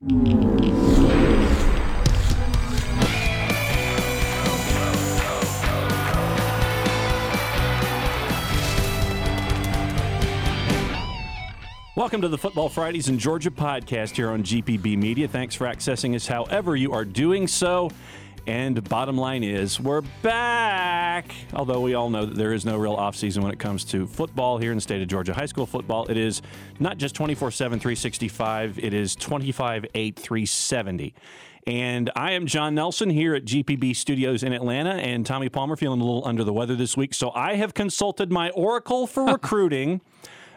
Welcome to the Football Fridays in Georgia podcast here on GPB Media. Thanks for accessing us however you are doing so. And bottom line is, we're back. Although we all know that there is no real offseason when it comes to football here in the state of Georgia. High school football, it is not just 24 7, 365, it is 25 8, 370. And I am Jon Nelson here at GPB Studios in Atlanta, and Tommy Palmer feeling a little under the weather this week. So I have consulted my oracle for recruiting.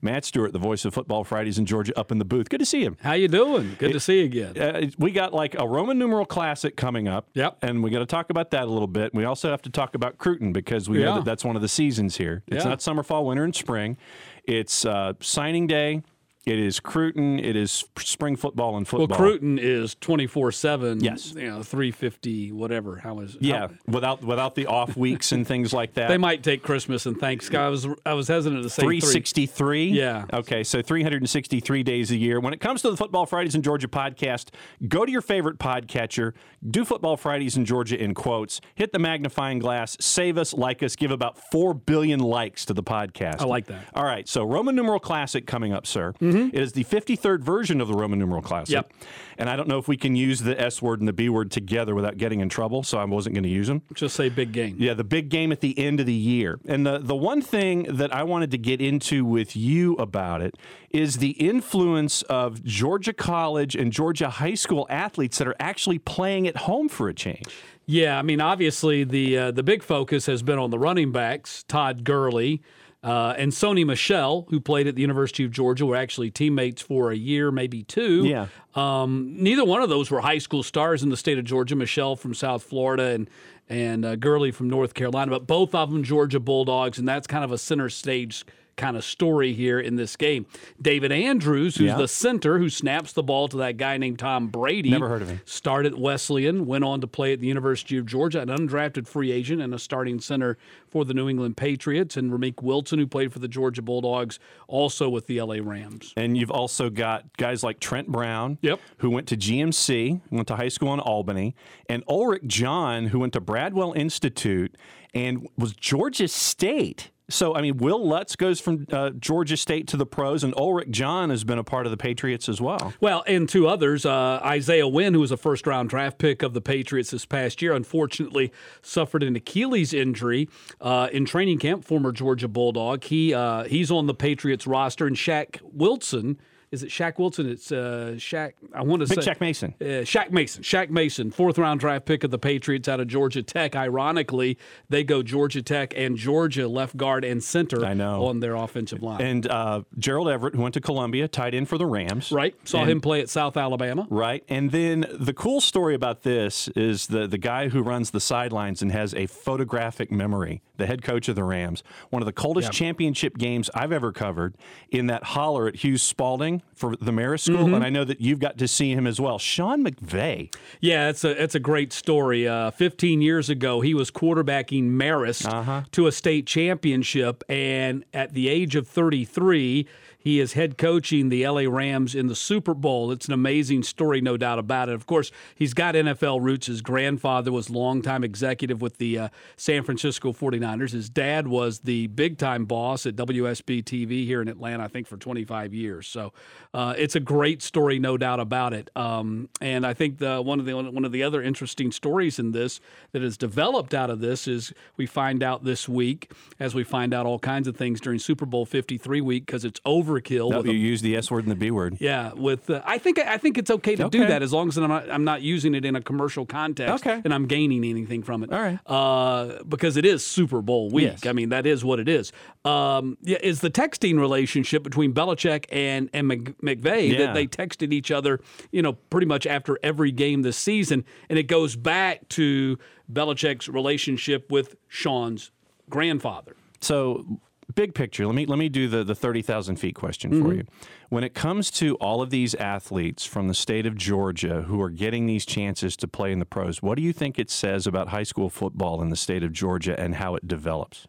Matt Stewart, the voice of Football Fridays in Georgia, up in the booth. Good to see him. How you doing? Good to see you again. Uh, we got like a Roman numeral classic coming up. Yep. And we got to talk about that a little bit. We also have to talk about Cruton because we know that that's one of the seasons here. It's Yeah. not summer, fall, winter, and spring. It's uh, signing day. It is Cruton. It is spring football and football. Well. Cruton is twenty four seven. Yes. you know, three fifty, whatever. How is? Yeah, how- without without the off weeks and things like that. they might take Christmas and Thanksgiving. I was I was hesitant to say 363. Yeah. Okay, so 363 days a year. When it comes to the Football Fridays in Georgia podcast, go to your favorite podcatcher, do Football Fridays in Georgia in quotes, hit the magnifying glass, save us, like us, give about 4 billion likes to the podcast. I like that. All right, so Roman numeral classic coming up, sir. Mm-hmm. It is the 53rd version of the Roman numeral classic. Yep. And I don't know if we can use the S word and the B word together without getting in trouble, so I wasn't going to use them. Just say big game. Yeah, the big game at the end of the year. And the, the one thing that I wanted to get into with you about it is the influence of Georgia College and Georgia high school athletes that are actually playing at home for a change. Yeah, I mean, obviously the uh, the big focus has been on the running backs, Todd Gurley. Uh, and Sony Michel, who played at the University of Georgia, were actually teammates for a year, maybe two. Yeah. Um, neither one of those were high school stars in the state of Georgia. Michel from South Florida and and uh, Gurley from North Carolina, but both of them Georgia Bulldogs, and that's kind of a center stage kind of story here in this game. David Andrews, who's Yeah. the center who snaps the ball to that guy named Tom Brady. Never heard of him. Started at Wesleyan, went on to play at the University of Georgia, an undrafted free agent and a starting center for the New England Patriots, and Ramik Wilson, who played for the Georgia Bulldogs, also with the LA Rams. And you've also got guys like Trent Brown, Yep. who went to GMC, went to high school in Albany, and Ulrick John, who went to Bradwell Institute and was Georgia State. So, I mean, Will Lutz goes from uh, Georgia State to the pros, and Ulrick John has been a part of the Patriots as well. Well, and two others, uh, Isaiah Wynn, who was a first round draft pick of the Patriots this past year, unfortunately suffered an Achilles injury uh, in training camp. Former Georgia Bulldog, he uh, he's on the Patriots roster, and Shaq Wilson. Is it Shaq Wilson? It's uh, Shaq. I want to Big say Shaq Mason. Uh, Shaq Mason. Shaq Mason, fourth round draft pick of the Patriots out of Georgia Tech. Ironically, they go Georgia Tech and Georgia left guard and center I know. on their offensive line. And uh, Gerald Everett, who went to Columbia, tight end for the Rams. right? Saw And- him play at South Alabama. Right. And then the cool story about this is the, the guy who runs the sidelines and has a photographic memory, the head coach of the Rams, one of the coldest championship games I've ever covered in that holler at Hughes Spalding for the Marist School. Mm-hmm. And I know that you've got to see him as well. Sean McVay. Yeah, it's a it's a great story. Uh, 15 years ago, he was quarterbacking Marist Uh-huh. to a state championship, and at the age of 33, he is head coaching the LA Rams in the Super Bowl. It's an amazing story, no doubt about it. Of course, he's got NFL roots. His grandfather was longtime executive with the uh, San Francisco 49ers. His dad was the big time boss at WSB TV here in Atlanta, I think, for 25 years. So uh, it's a great story, no doubt about it. Um, and I think the one of the one of the other interesting stories in this that has developed out of this is we find out this week, as we find out all kinds of things during Super Bowl 53 week, because it's overkill. No, you a- used the S word and the B word. yeah, with uh, I think I think it's okay to do that as long as I'm not, I'm not using it in a commercial context Okay. and I'm gaining anything from it. All right. uh, because it is Super Bowl week. Yes. I mean that is what it is. Um, yeah, is the texting relationship between Belichick and and Mc- McVay Yeah. that they texted each other, you know, pretty much after every game this season, and it goes back to Belichick's relationship with Sean's grandfather. So, big picture. Let me let me do the the thirty thousand feet question for mm-hmm. you. When it comes to all of these athletes from the state of Georgia who are getting these chances to play in the pros, what do you think it says about high school football in the state of Georgia and how it develops?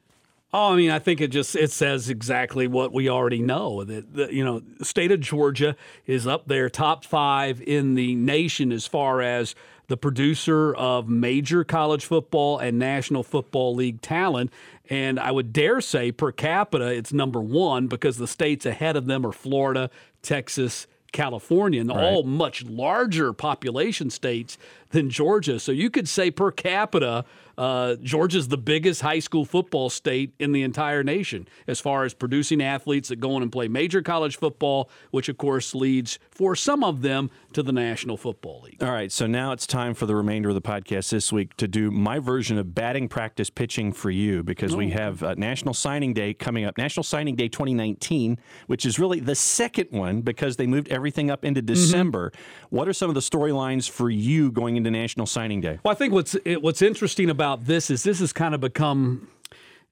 Oh, I mean, I think it just it says exactly what we already know. That the, you know, the state of Georgia is up there, top five in the nation as far as the producer of major college football and National Football League talent. And I would dare say, per capita, it's number one because the states ahead of them are Florida, Texas, California, and right. all much larger population states than Georgia. So you could say per capita, uh, Georgia's the biggest high school football state in the entire nation as far as producing athletes that go in and play major college football, which of course leads for some of them to the National Football League. All right, so now it's time for the remainder of the podcast this week to do my version of batting practice pitching for you because oh. we have uh, National Signing Day coming up, National Signing Day 2019, which is really the second one because they moved everything up into mm-hmm. December. Mm-hmm. What are some of the storylines for you going into National Signing Day? Well, I think what's what's interesting about this is this has kind of become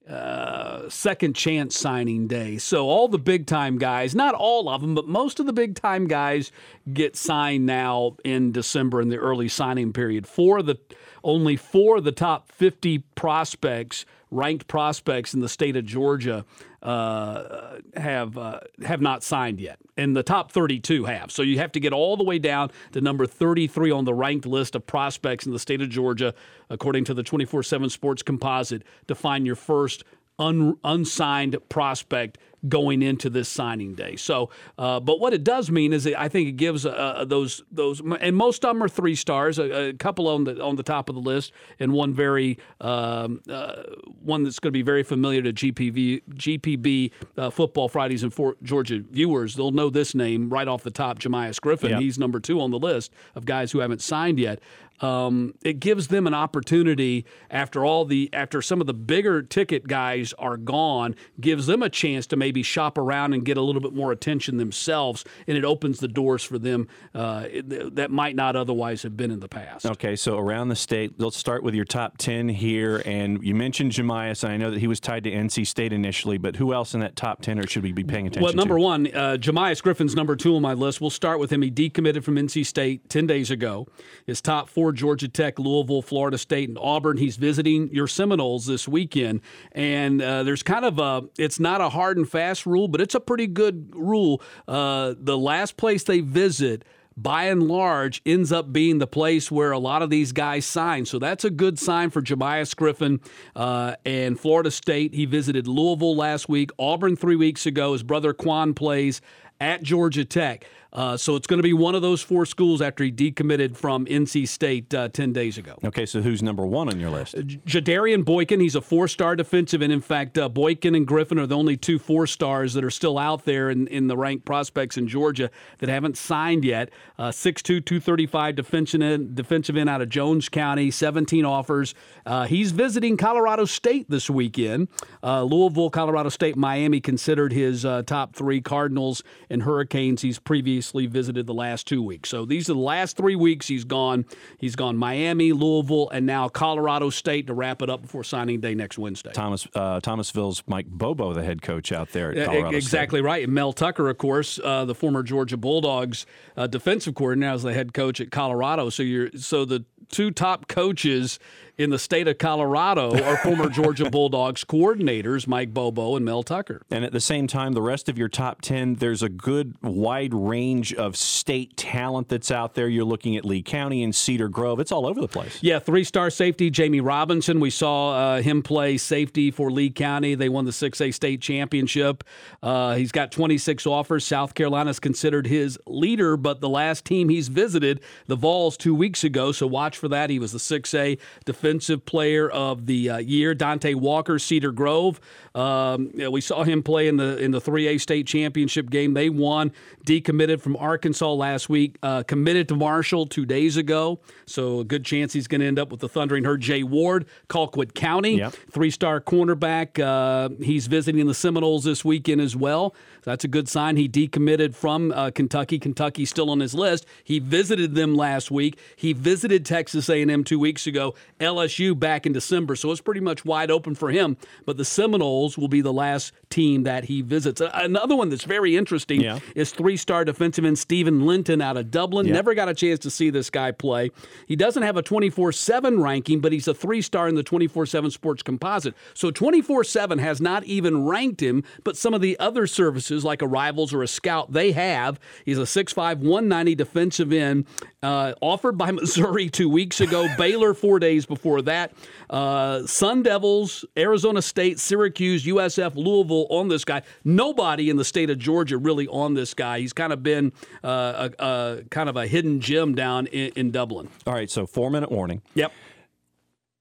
uh, second chance signing day. So all the big time guys, not all of them, but most of the big time guys get signed now in December in the early signing period. For the only four of the top 50 prospects, ranked prospects in the state of Georgia, uh, have uh, have not signed yet, and the top 32 have. So you have to get all the way down to number 33 on the ranked list of prospects in the state of Georgia, according to the 24/7 Sports Composite, to find your first un, unsigned prospect going into this signing day. So, uh, but what it does mean is I think it gives uh, uh, those those, and most of them are three stars. A, a, couple on the on the top of the list, and one very um, uh, one that's going to be very familiar to GPV GPB uh, football Fridays and for Georgia viewers. They'll know this name right off the top. Jamious Griffin. Yep. He's number two on the list of guys who haven't signed yet um, it gives them an opportunity after all the after some of the bigger ticket guys are gone gives them a chance to maybe shop around and get a little bit more attention themselves and it opens the doors for them uh, that might not otherwise have been in the past okay so around the state let's start with your top 10 here and you mentioned Jamious, and I know that he was tied to NC State initially but who else in that top 10 or should we be paying attention well number to? one uh, Jamious Griffin's number two on my list we'll start with him he decommitted from NC State 10 days ago his top four Georgia Tech, Louisville, Florida State, and Auburn. He's visiting your Seminoles this weekend, and uh, there's kind of a it's not a hard and fast rule, but it's a pretty good rule. Uh, the last place they visit by and large, ends up being the place where a lot of these guys sign. So that's a good sign for Jamious Griffin uh, and Florida State. He visited Louisville last week, Auburn three weeks ago. His brother Quan plays at Georgia Tech. Uh, so it's going to be one of those four schools after he decommitted from NC State uh, 10 days ago. Okay, so who's number one on your list? Uh, Jadarian Boykin. He's a four star defensive end. In fact, uh, Boykin and Griffin are the only two four stars that are still out there in, in the ranked prospects in Georgia that haven't signed yet. Uh, 6'2, 235 defensive end, defensive end out of Jones County, 17 offers. Uh, he's visiting Colorado State this weekend. Uh, Louisville, Colorado State, Miami considered his top three Cardinals and Hurricanes. He's previous previously visited the last two weeks. So these are the last three weeks he's gone. He's gone Miami, Louisville, and now Colorado State to wrap it up before signing day next Wednesday. Thomas uh, Thomasville's Mike Bobo, the head coach out there at Colorado Exactly State. right. And Mel Tucker, of course, uh, the former Georgia Bulldogs uh, defensive coordinator, now is the head coach at Colorado. So you're so the two top coaches in the state of Colorado are former Georgia Bulldogs coordinators, Mike Bobo and Mel Tucker. And at the same time, the rest of your top 10, there's a good wide range of state talent that's out there. You're looking at Lee County and Cedar Grove. It's all over the place. Yeah, three star safety, Jamie Robinson. We saw uh, him play safety for Lee County. They won the 6A state championship. Uh, he's got 26 offers. South Carolina's considered his leader, but the last team he's visited, the Vols, two weeks ago. So watch for that. He was the 6A defensive player of the uh, year. Dante Walker, Cedar Grove. Um, we saw him play in the in the 3A state championship game. They won. Decommitted from Arkansas last week. Uh, committed to Marshall two days ago. So a good chance he's going to end up with the Thundering Herd. Jay Ward, Colquitt County, yep. three-star cornerback. Uh, he's visiting the Seminoles this weekend as well. That's a good sign. He decommitted from uh, Kentucky. Kentucky still on his list. He visited them last week. He visited Texas A&M two weeks ago. LSU back in December, so it's pretty much wide open for him. But the Seminoles will be the last team that he visits. Another one that's very interesting Yeah. is three-star defensive end Stephen Linton out of Dublin. Yeah. Never got a chance to see this guy play. He doesn't have a 24/7 ranking, but he's a three-star in the 24/7 Sports Composite. So 24/7 has not even ranked him, but some of the other services like a Rivals or a Scout, they have. He's a 6'5", 190 defensive end, uh, offered by Missouri two weeks ago, Baylor four days before that, uh, Sun Devils, Arizona State, Syracuse, USF, Louisville on this guy. Nobody in the state of Georgia really on this guy. He's kind of been uh, a, a kind of a hidden gem down in, in Dublin. All right, so four minute warning. Yep.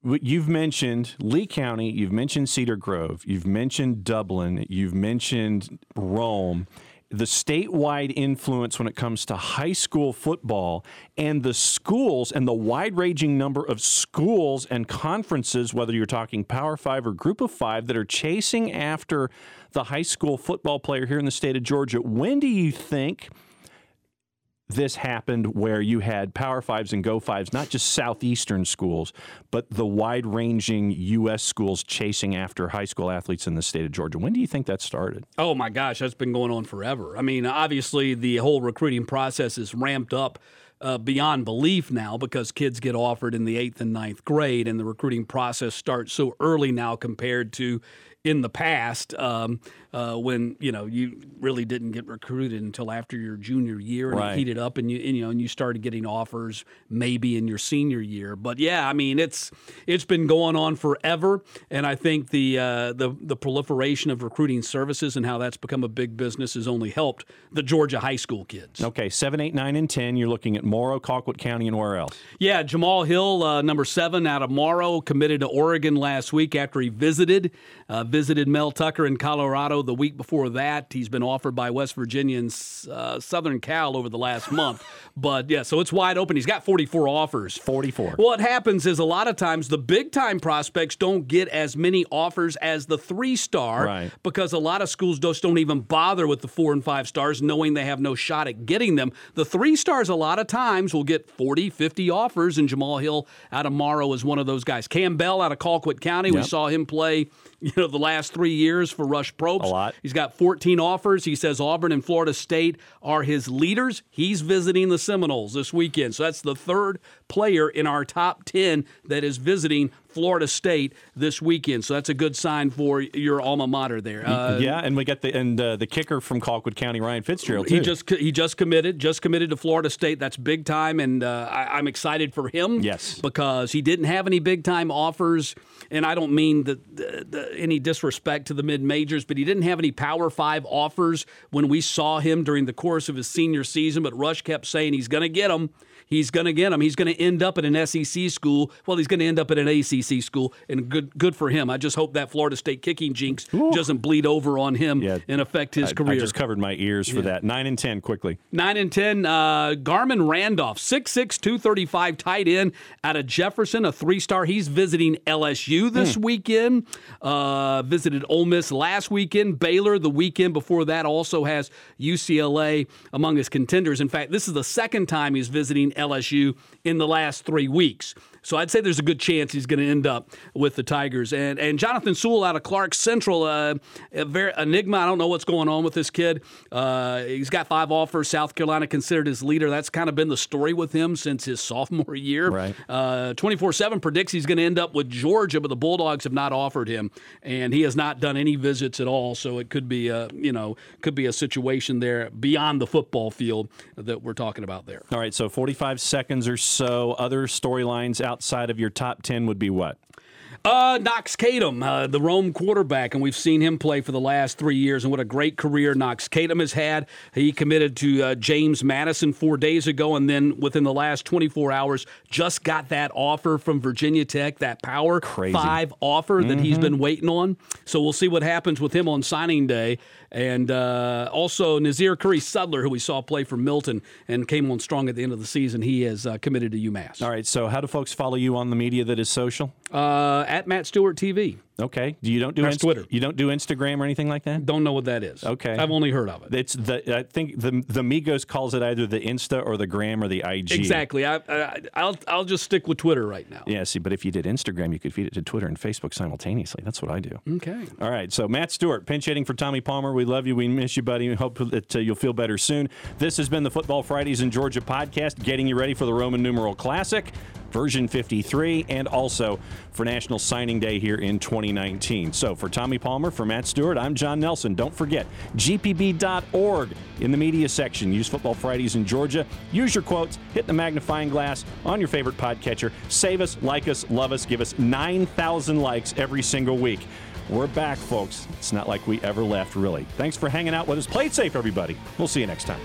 You've mentioned Lee County, you've mentioned Cedar Grove, you've mentioned Dublin, you've mentioned Rome. The statewide influence when it comes to high school football and the schools and the wide ranging number of schools and conferences, whether you're talking Power Five or Group of Five, that are chasing after the high school football player here in the state of Georgia. When do you think? This happened where you had Power Fives and Go Fives, not just Southeastern schools, but the wide ranging U.S. schools chasing after high school athletes in the state of Georgia. When do you think that started? Oh my gosh, that's been going on forever. I mean, obviously, the whole recruiting process is ramped up uh, beyond belief now because kids get offered in the eighth and ninth grade, and the recruiting process starts so early now compared to in the past um, uh, when you know you really didn't get recruited until after your junior year and Right. it heated up and you, and, you know and you started getting offers maybe in your senior year but yeah I mean it's it's been going on forever and I think the uh, the the proliferation of recruiting services and how that's become a big business has only helped the Georgia high school kids. Okay, 7, 8, 9, and 10. You're looking at Morrow, Colquitt County, and where else? Yeah, Jamal Hill, uh, number seven out of Morrow, committed to Oregon last week after he visited uh, visited Mel Tucker in Colorado the week before that. He's been offered by West Virginia and uh, Southern Cal over the last month. But yeah, so it's wide open. He's got 44 offers. 44. What happens is a lot of times the big time prospects don't get as many offers as the three star Right. because a lot of schools just don't even bother with the four and five stars knowing they have no shot at getting them. The three stars a lot of times will get 40, 50 offers, and Jamal Hill out of Morrow is one of those guys. Cam Bell out of Colquitt County, we saw him play, you know, the last three years for Rush Propst. A lot. He's got 14 offers. He says Auburn and Florida State are his leaders. He's visiting the Seminoles this weekend. So that's the third player in our top 10 that is visiting Florida State this weekend. So that's a good sign for your alma mater there. Uh, yeah, and we got the and uh, the kicker from Colquitt County, Ryan Fitzgerald. he just he just committed just committed to Florida State. That's big time, and uh, I, I'm excited for him. Yes. because he didn't have any big time offers, and I don't mean the, the, the, any disrespect to the mid majors, but he didn't have any Power Five offers when we saw him during the course of his senior season. But Rush kept saying he's going to get them. He's going to get him. He's going to end up at an SEC school. Well, he's going to end up at an ACC school, and good good for him. I just hope that Florida State kicking jinx doesn't bleed over on him Yeah. and affect his I, career. I just covered my ears for that. 9 and 10 quickly. 9 and 10, uh, Garmon Randolph, 6'6, 235 tight end out of Jefferson, a three star. He's visiting LSU this weekend. Uh, visited Ole Miss last weekend. Baylor the weekend before that also has UCLA among his contenders. In fact, this is the second time he's visiting LSU in the last three weeks. So I'd say there's a good chance he's going to end up with the Tigers. And and Jonathan Sewell out of Clark Central, uh, a very enigma. I don't know what's going on with this kid. Uh, he's got five offers. South Carolina considered his leader. That's kind of been the story with him since his sophomore year. Right. Uh, 24/7 predicts he's going to end up with Georgia, but the Bulldogs have not offered him, and he has not done any visits at all. So it could be a you know could be a situation there beyond the football field that we're talking about there. All right, so 45 seconds or so. Other storylines outside of your top 10 would be what? Uh, Knox Kadum, uh, the Rome quarterback, and we've seen him play for the last three years, and what a great career Knox Kadum has had. He committed to uh, James Madison four days ago, and then within the last 24 hours, just got that offer from Virginia Tech, that Power Crazy. Five offer that he's been waiting on. So we'll see what happens with him on signing day. And uh, also Nazir Curry Sudler, who we saw play for Milton and came on strong at the end of the season, he has uh, committed to UMass. All right, so how do folks follow you on the media that is social? At Matt Stewart TV. Okay. You don't do That's Twitter. You don't do Instagram or anything like that. Don't know what that is. Okay. I've only heard of it. It's the I think the the Migos calls it either the Insta or the Gram or the IG. Exactly. I, I, I'll I'll just stick with Twitter right now. Yeah. See, but if you did Instagram, you could feed it to Twitter and Facebook simultaneously. That's what I do. Okay. All right. So Matt Stewart, pinch hitting for Tommy Palmer. We love you. We miss you, buddy. We hope that uh, you'll feel better soon. This has been the Football Fridays in Georgia podcast, getting you ready for the Roman numeral classic. Version 53, and also for National Signing Day here in 2019. So, for Tommy Palmer, for Matt Stewart, I'm Jon Nelson. Don't forget, gpb.org in the media section. Use Football Fridays in Georgia. Use your quotes, hit the magnifying glass on your favorite podcatcher. Save us, like us, love us, give us 9,000 likes every single week. We're back, folks. It's not like we ever left, really. Thanks for hanging out with us. Play it safe, everybody. We'll see you next time.